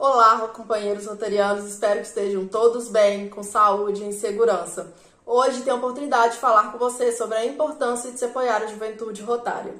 Olá, companheiros rotarianos, espero que estejam todos bem, com saúde e em segurança. Hoje tenho a oportunidade de falar com vocês sobre a importância de se apoiar a juventude rotária.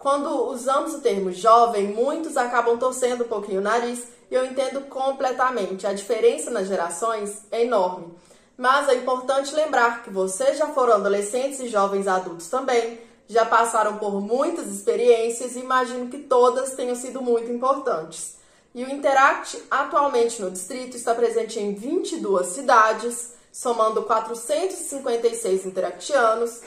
Quando usamos o termo jovem, muitos acabam torcendo um pouquinho o nariz e eu entendo completamente. A diferença nas gerações é enorme. Mas é importante lembrar que vocês já foram adolescentes e jovens adultos também, já passaram por muitas experiências e imagino que todas tenham sido muito importantes. E o Interact atualmente no distrito está presente em 22 cidades, somando 456 interactianos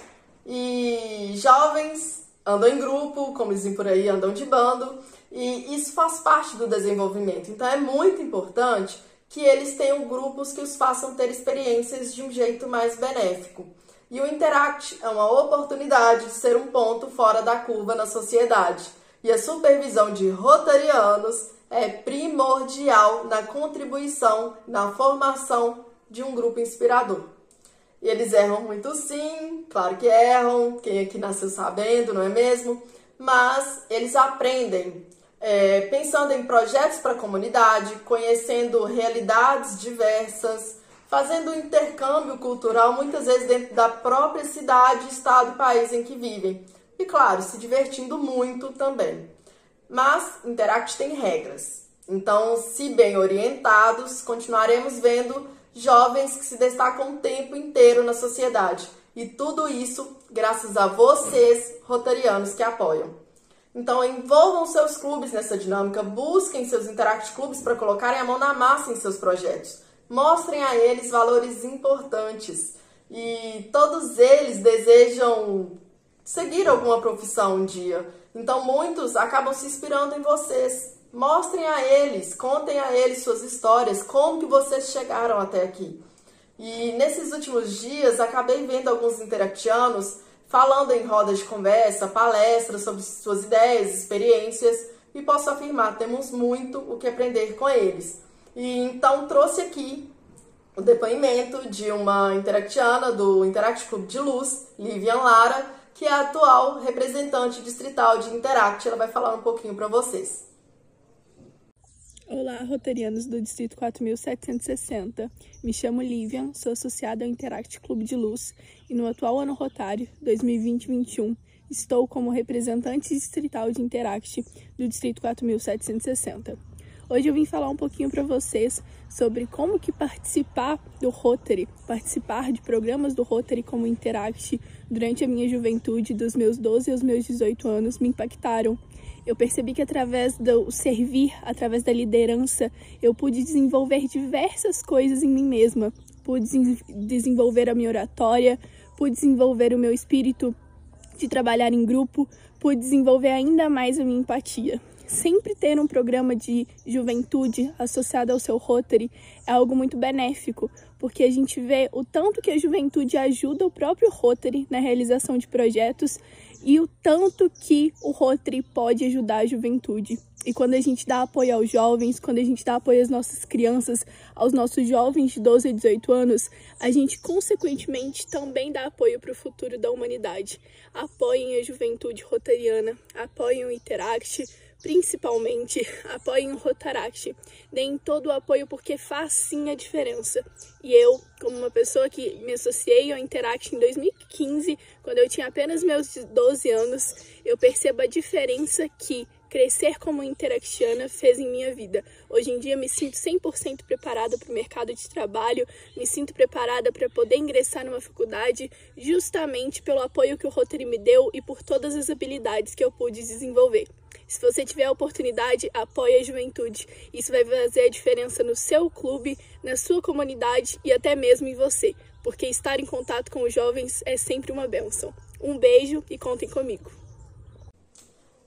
e jovens andam em grupo, como dizem por aí, andam de bando, e isso faz parte do desenvolvimento. Então é muito importante que eles tenham grupos que os façam ter experiências de um jeito mais benéfico. E o Interact é uma oportunidade de ser um ponto fora da curva na sociedade. E a supervisão de rotarianos é primordial na contribuição, na formação de um grupo inspirador. E eles erram muito sim, claro que erram, quem aqui nasceu sabendo, não é mesmo? Mas eles aprendem é, pensando em projetos para a comunidade, conhecendo realidades diversas, fazendo um intercâmbio cultural muitas vezes dentro da própria cidade, estado país em que vivem. E claro, se divertindo muito também. Mas Interact tem regras. Então, se bem orientados, continuaremos vendo jovens que se destacam o tempo inteiro na sociedade. E tudo isso graças a vocês, rotarianos, que apoiam. Então, envolvam seus clubes nessa dinâmica, busquem seus Interact Clubes para colocarem a mão na massa em seus projetos. Mostrem a eles valores importantes. E todos eles desejam seguir alguma profissão um dia. Então, muitos acabam se inspirando em vocês. Mostrem a eles, contem a eles suas histórias, como que vocês chegaram até aqui. E nesses últimos dias acabei vendo alguns interactianos falando em rodas de conversa, palestras sobre suas ideias, experiências, e posso afirmar, temos muito o que aprender com eles. E então trouxe aqui o depoimento de uma interactiana do Interact Clube de Luz, Livian Lara, que é a atual representante distrital de Interact. Ela vai falar um pouquinho para vocês. Olá, rotarianos do Distrito 4760. Me chamo Livian, sou associada ao Interact Clube de Luz e no atual ano rotário 2020-21 estou como representante distrital de Interact do Distrito 4760. Hoje eu vim falar um pouquinho para vocês sobre como que participar do Rotary, participar de programas do Rotary como Interact durante a minha juventude, dos meus 12 aos meus 18 anos, me impactaram eu percebi que através do servir, através da liderança, eu pude desenvolver diversas coisas em mim mesma. Pude desenvolver a minha oratória, pude desenvolver o meu espírito de trabalhar em grupo, pude desenvolver ainda mais a minha empatia. Sempre ter um programa de juventude associado ao seu Rotary é algo muito benéfico, porque a gente vê o tanto que a juventude ajuda o próprio Rotary na realização de projetos e o tanto que o Rotary pode ajudar a juventude. E quando a gente dá apoio aos jovens, quando a gente dá apoio às nossas crianças, aos nossos jovens de 12 a 18 anos, a gente consequentemente também dá apoio para o futuro da humanidade. Apoiem a juventude rotariana, apoiem o Interact, principalmente apoiem o Rotaract. Deem todo o apoio porque faz sim a diferença. E eu, como uma pessoa que me associei ao Interact em 2015, quando eu tinha apenas meus 12 anos, eu percebo a diferença que crescer como interactiana fez em minha vida. Hoje em dia me sinto 100% preparada para o mercado de trabalho, me sinto preparada para poder ingressar numa faculdade justamente pelo apoio que o Rotary me deu e por todas as habilidades que eu pude desenvolver. Se você tiver a oportunidade, apoie a juventude. Isso vai fazer a diferença no seu clube, na sua comunidade e até mesmo em você, porque estar em contato com os jovens é sempre uma benção. Um beijo e contem comigo.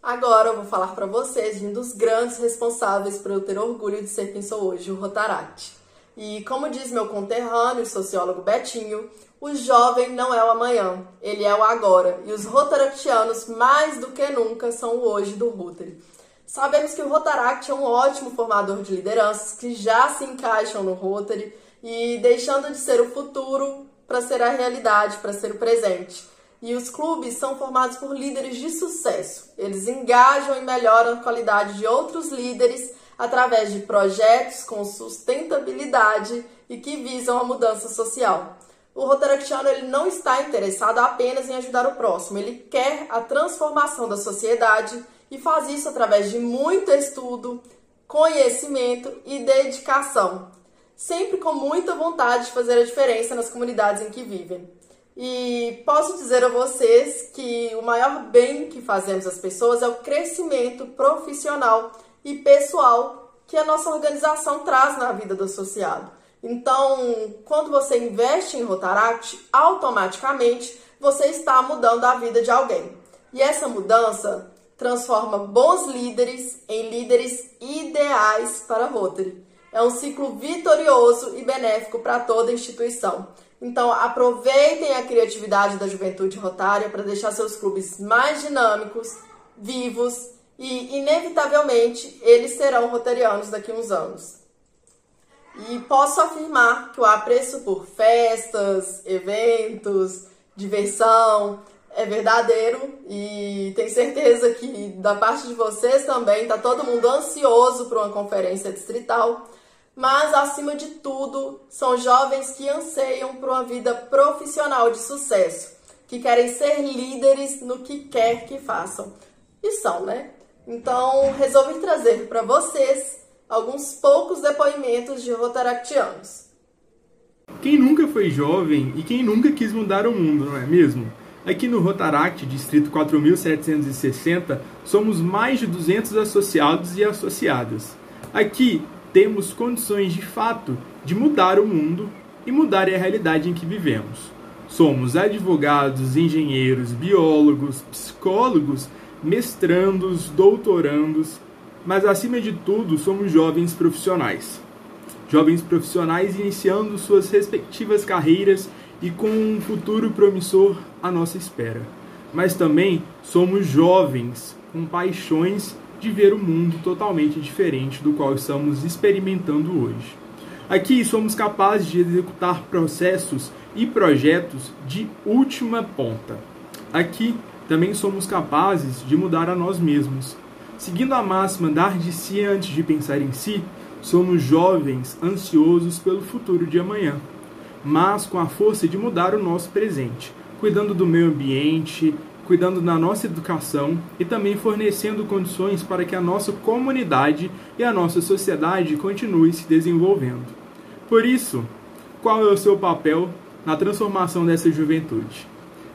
Agora eu vou falar para vocês de um dos grandes responsáveis por eu ter orgulho de ser quem sou hoje, o Rotaract. E como diz meu conterrâneo, sociólogo Betinho, o jovem não é o amanhã, ele é o agora. E os rotaractianos, mais do que nunca, são o hoje do Rotary. Sabemos que o Rotaract é um ótimo formador de lideranças que já se encaixam no Rotary e deixando de ser o futuro para ser a realidade, para ser o presente. E os clubes são formados por líderes de sucesso. Eles engajam e melhoram a qualidade de outros líderes através de projetos com sustentabilidade e que visam a mudança social. O Rotaractiano ele não está interessado apenas em ajudar o próximo, ele quer a transformação da sociedade e faz isso através de muito estudo, conhecimento e dedicação, sempre com muita vontade de fazer a diferença nas comunidades em que vivem. E posso dizer a vocês que o maior bem que fazemos às pessoas é o crescimento profissional e pessoal que a nossa organização traz na vida do associado. Então, quando você investe em Rotaract, automaticamente você está mudando a vida de alguém. E essa mudança transforma bons líderes em líderes ideais para Rotary. É um ciclo vitorioso e benéfico para toda instituição. Então, aproveitem a criatividade da juventude rotária para deixar seus clubes mais dinâmicos, vivos e, inevitavelmente, eles serão rotarianos daqui a uns anos. E posso afirmar que o apreço por festas, eventos, diversão é verdadeiro e tenho certeza que da parte de vocês também está todo mundo ansioso para uma conferência distrital mas acima de tudo, são jovens que anseiam por uma vida profissional de sucesso, que querem ser líderes no que quer que façam. E são, né? Então, resolvi trazer para vocês alguns poucos depoimentos de rotaractianos. Quem nunca foi jovem e quem nunca quis mudar o mundo, não é mesmo? Aqui no Rotaract, distrito 4760, somos mais de 200 associados e associadas. Aqui temos condições de fato de mudar o mundo e mudar a realidade em que vivemos. Somos advogados, engenheiros, biólogos, psicólogos, mestrandos, doutorandos, mas acima de tudo somos jovens profissionais. Jovens profissionais iniciando suas respectivas carreiras e com um futuro promissor à nossa espera. Mas também somos jovens com paixões de ver o mundo totalmente diferente do qual estamos experimentando hoje. Aqui somos capazes de executar processos e projetos de última ponta. Aqui também somos capazes de mudar a nós mesmos. Seguindo a máxima dar de si antes de pensar em si, somos jovens ansiosos pelo futuro de amanhã, mas com a força de mudar o nosso presente, cuidando do meio ambiente, cuidando da nossa educação e também fornecendo condições para que a nossa comunidade e a nossa sociedade continue se desenvolvendo. Por isso, qual é o seu papel na transformação dessa juventude?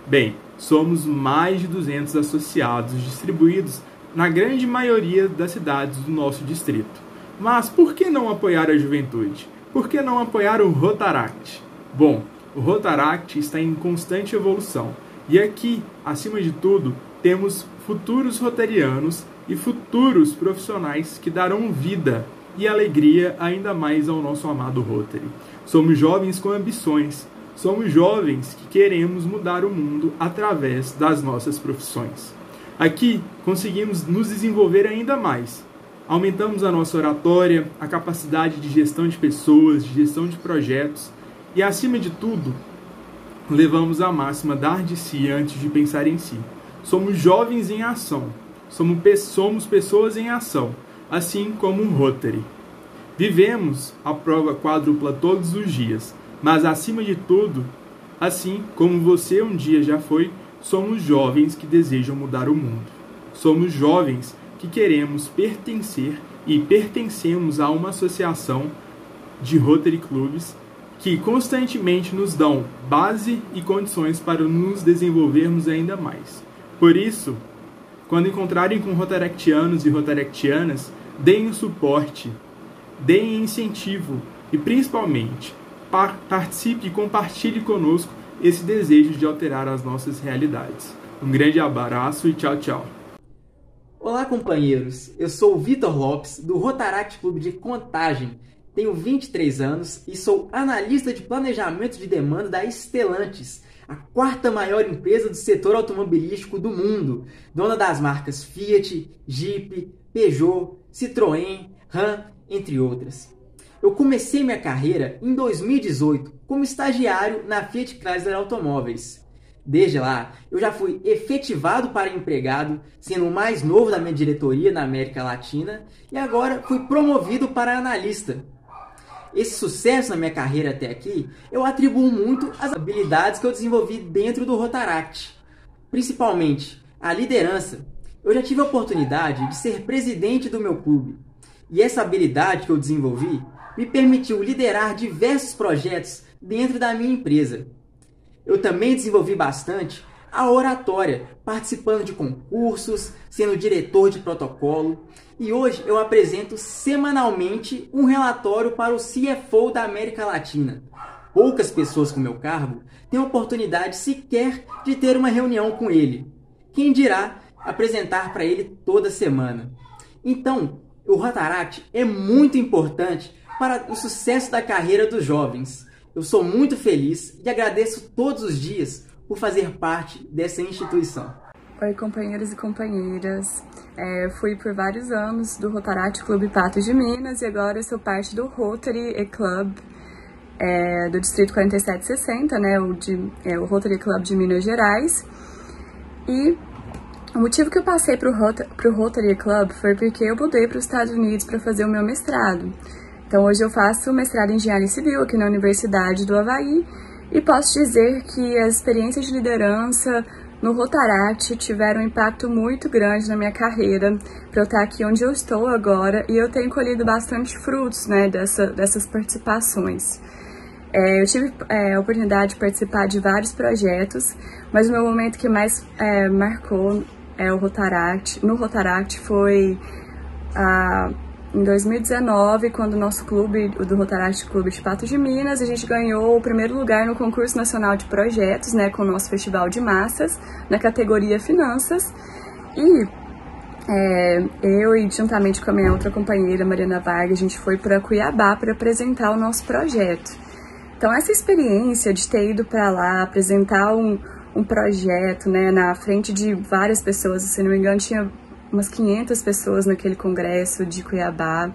Bem, somos mais de 200 associados distribuídos na grande maioria das cidades do nosso distrito. Mas por que não apoiar a juventude? Por que não apoiar o Rotaract? Bom, o Rotaract está em constante evolução e aqui, acima de tudo, temos futuros rotarianos e futuros profissionais que darão vida e alegria ainda mais ao nosso amado Rotary. Somos jovens com ambições, somos jovens que queremos mudar o mundo através das nossas profissões. Aqui conseguimos nos desenvolver ainda mais. Aumentamos a nossa oratória, a capacidade de gestão de pessoas, de gestão de projetos e, acima de tudo, levamos a máxima dar de si antes de pensar em si. Somos jovens em ação. Somos, pessoas em ação, assim como um Rotary. Vivemos a prova quádrupla todos os dias, mas acima de tudo, assim como você um dia já foi, somos jovens que desejam mudar o mundo. Somos jovens que queremos pertencer e pertencemos a uma associação de Rotary Clubes que constantemente nos dão base e condições para nos desenvolvermos ainda mais. Por isso, quando encontrarem com rotaractianos e rotaractianas, deem o suporte, deem incentivo e principalmente participe e compartilhe conosco esse desejo de alterar as nossas realidades. Um grande abraço e tchau, tchau. Olá, companheiros. Eu sou o Vitor Lopes, do Rotaract Clube de Contagem tenho 23 anos e sou analista de planejamento de demanda da Stellantis, a quarta maior empresa do setor automobilístico do mundo, dona das marcas Fiat, Jeep, Peugeot, Citroën, Ram, entre outras. Eu comecei minha carreira em 2018 como estagiário na Fiat Chrysler Automóveis. Desde lá, eu já fui efetivado para empregado, sendo o mais novo da minha diretoria na América Latina, e agora fui promovido para analista. Esse sucesso na minha carreira até aqui, eu atribuo muito às habilidades que eu desenvolvi dentro do Rotaract, principalmente a liderança. Eu já tive a oportunidade de ser presidente do meu clube, e essa habilidade que eu desenvolvi me permitiu liderar diversos projetos dentro da minha empresa. Eu também desenvolvi bastante a oratória, participando de concursos, sendo diretor de protocolo, e hoje eu apresento semanalmente um relatório para o CFO da América Latina. Poucas pessoas com meu cargo têm oportunidade sequer de ter uma reunião com ele. Quem dirá apresentar para ele toda semana. Então, o Rotaract é muito importante para o sucesso da carreira dos jovens. Eu sou muito feliz e agradeço todos os dias por fazer parte dessa instituição. Oi, companheiros e companheiras. É, fui por vários anos do Rotaract Clube Patos de Minas e agora sou parte do Rotary e Club é, do Distrito 4760, né, o, de, é, o Rotary Club de Minas Gerais. E o motivo que eu passei para o Rotary Club foi porque eu mudei para os Estados Unidos para fazer o meu mestrado. Então hoje eu faço mestrado em engenharia civil aqui na Universidade do Havaí e posso dizer que as experiências de liderança no Rotaract tiveram um impacto muito grande na minha carreira para eu estar aqui onde eu estou agora e eu tenho colhido bastante frutos né, dessa, dessas participações. É, eu tive é, a oportunidade de participar de vários projetos, mas o meu momento que mais é, marcou é, o Rotaract, no Rotaract foi a em 2019, quando o nosso clube, o do Rotaract Clube de Patos de Minas, a gente ganhou o primeiro lugar no concurso nacional de projetos, né, com o nosso festival de massas, na categoria finanças. E é, eu e juntamente com a minha outra companheira, Mariana Vargas, a gente foi para Cuiabá para apresentar o nosso projeto. Então essa experiência de ter ido para lá, apresentar um, um projeto, né, na frente de várias pessoas, se não me engano, tinha umas 500 pessoas naquele congresso de Cuiabá.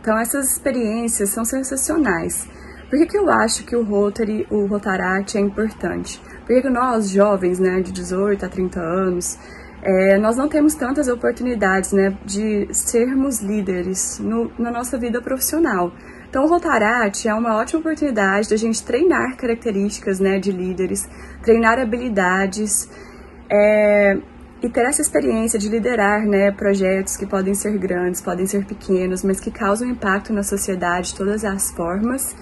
Então essas experiências são sensacionais. Por que, que eu acho que o Rotary, o Rotaract é importante? Porque nós, jovens, né, de 18 a 30 anos, é, nós não temos tantas oportunidades né, de sermos líderes no, na nossa vida profissional. Então, o Rotaract é uma ótima oportunidade da gente treinar características né, de líderes, treinar habilidades, é, e ter essa experiência de liderar né, projetos que podem ser grandes, podem ser pequenos, mas que causam impacto na sociedade de todas as formas.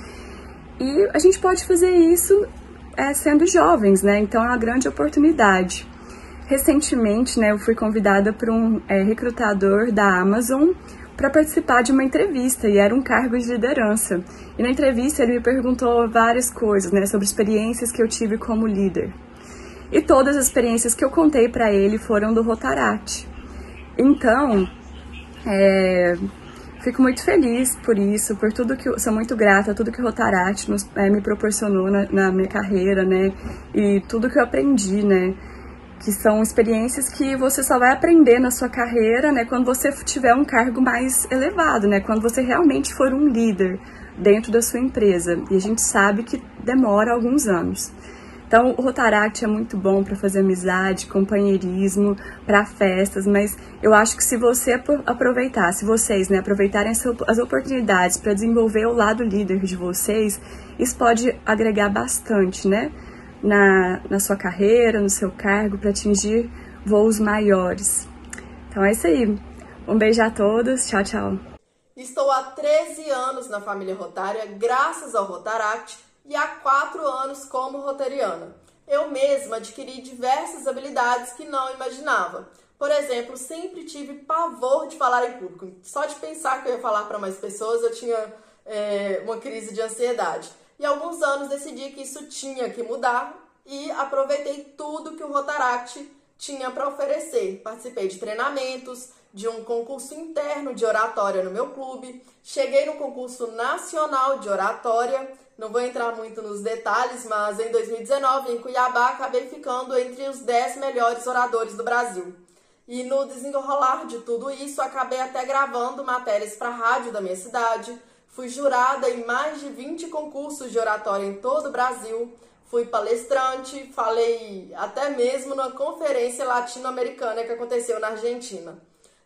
E a gente pode fazer isso é, sendo jovens, né? Então é uma grande oportunidade. Recentemente, né, eu fui convidada por um é, recrutador da Amazon para participar de uma entrevista e era um cargo de liderança. E na entrevista ele me perguntou várias coisas, né, sobre experiências que eu tive como líder. E todas as experiências que eu contei para ele foram do Rotaract. Então, é, fico muito feliz por isso, por tudo que sou muito grata tudo que o Rotaract nos, é, me proporcionou na, na, minha carreira, né? E tudo que eu aprendi, né? Que são experiências que você só vai aprender na sua carreira, né? Quando você tiver um cargo mais elevado, né? Quando você realmente for um líder dentro da sua empresa. E a gente sabe que demora alguns anos. Então, o Rotaract é muito bom para fazer amizade, companheirismo, para festas, mas eu acho que se você aproveitar, se vocês né, aproveitarem as oportunidades para desenvolver o lado líder de vocês, isso pode agregar bastante, né? Na, na sua carreira, no seu cargo, para atingir voos maiores. Então é isso aí. Um beijo a todos. Tchau, tchau. Estou há 13 anos na família Rotária, graças ao Rotaract e há quatro anos como rotariana. Eu mesma adquiri diversas habilidades que não imaginava. Por exemplo, sempre tive pavor de falar em público. Só de pensar que eu ia falar para mais pessoas, eu tinha é, uma crise de ansiedade. E alguns anos decidi que isso tinha que mudar e aproveitei tudo que o Rotaract tinha para oferecer. Participei de treinamentos, de um concurso interno de oratória no meu clube, cheguei no concurso nacional de oratória não vou entrar muito nos detalhes, mas em 2019, em Cuiabá, acabei ficando entre os 10 melhores oradores do Brasil. E no desenrolar de tudo isso, acabei até gravando matérias para a rádio da minha cidade. Fui jurada em mais de 20 concursos de oratória em todo o Brasil. fui palestrante, falei até mesmo numa conferência latino-americana que aconteceu na Argentina.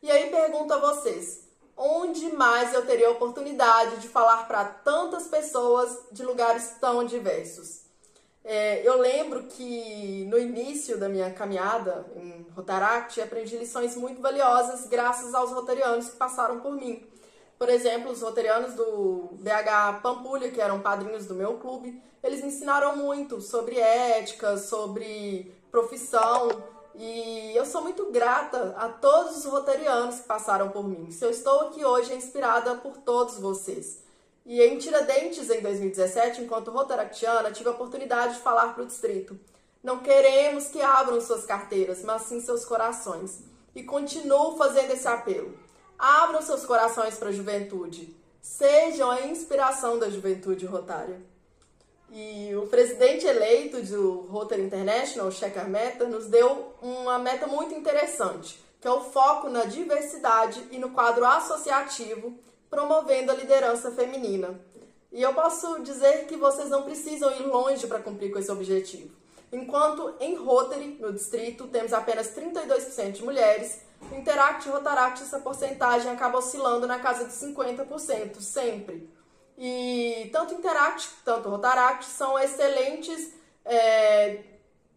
E aí pergunto a vocês, onde mais eu teria a oportunidade de falar para tantas pessoas de lugares tão diversos? É, eu lembro que no início da minha caminhada em Rotaract, aprendi lições muito valiosas graças aos rotarianos que passaram por mim. Por exemplo, os rotarianos do BH Pampulha, que eram padrinhos do meu clube, eles me ensinaram muito sobre ética, sobre profissão, e eu sou muito grata a todos os rotarianos que passaram por mim. Se eu estou aqui hoje é inspirada por todos vocês. E em Tiradentes, em 2017, enquanto rotaractiana, tive a oportunidade de falar para o distrito. Não queremos que abram suas carteiras, mas sim seus corações. E continuo fazendo esse apelo. Abram seus corações para a juventude. Sejam a inspiração da juventude rotária. E o presidente eleito do Rotary International, Shekhar Mehta, nos deu uma meta muito interessante, que é o foco na diversidade e no quadro associativo promovendo a liderança feminina. E eu posso dizer que vocês não precisam ir longe para cumprir com esse objetivo. Enquanto em Rotary, no distrito, temos apenas 32% de mulheres, no Interact e Rotaract essa porcentagem acaba oscilando na casa de 50%, sempre. E tanto Interact quanto Rotaract são excelentes é,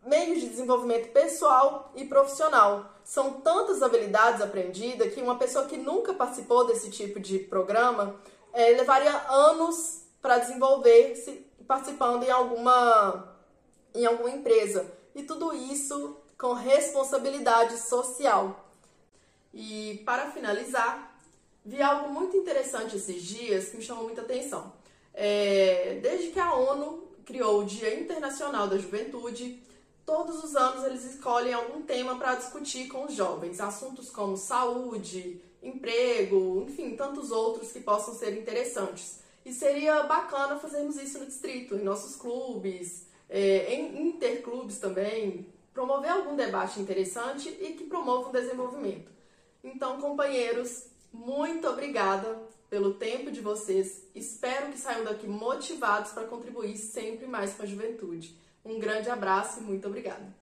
meios de desenvolvimento pessoal e profissional. São tantas habilidades aprendidas que uma pessoa que nunca participou desse tipo de programa é, levaria anos para desenvolver-se participando em alguma, em alguma empresa. E tudo isso com responsabilidade social. E para finalizar, vi algo muito interessante esses dias que me chamou muita atenção. É, desde que a ONU criou o Dia Internacional da Juventude, Todos os anos eles escolhem algum tema para discutir com os jovens, assuntos como saúde, emprego, enfim, tantos outros que possam ser interessantes. E seria bacana fazermos isso no distrito, em nossos clubes, é, em interclubes também, promover algum debate interessante e que promova o desenvolvimento. Então, companheiros, muito obrigada pelo tempo de vocês. Espero que saiam daqui motivados para contribuir sempre mais com a juventude. Um grande abraço e muito obrigada.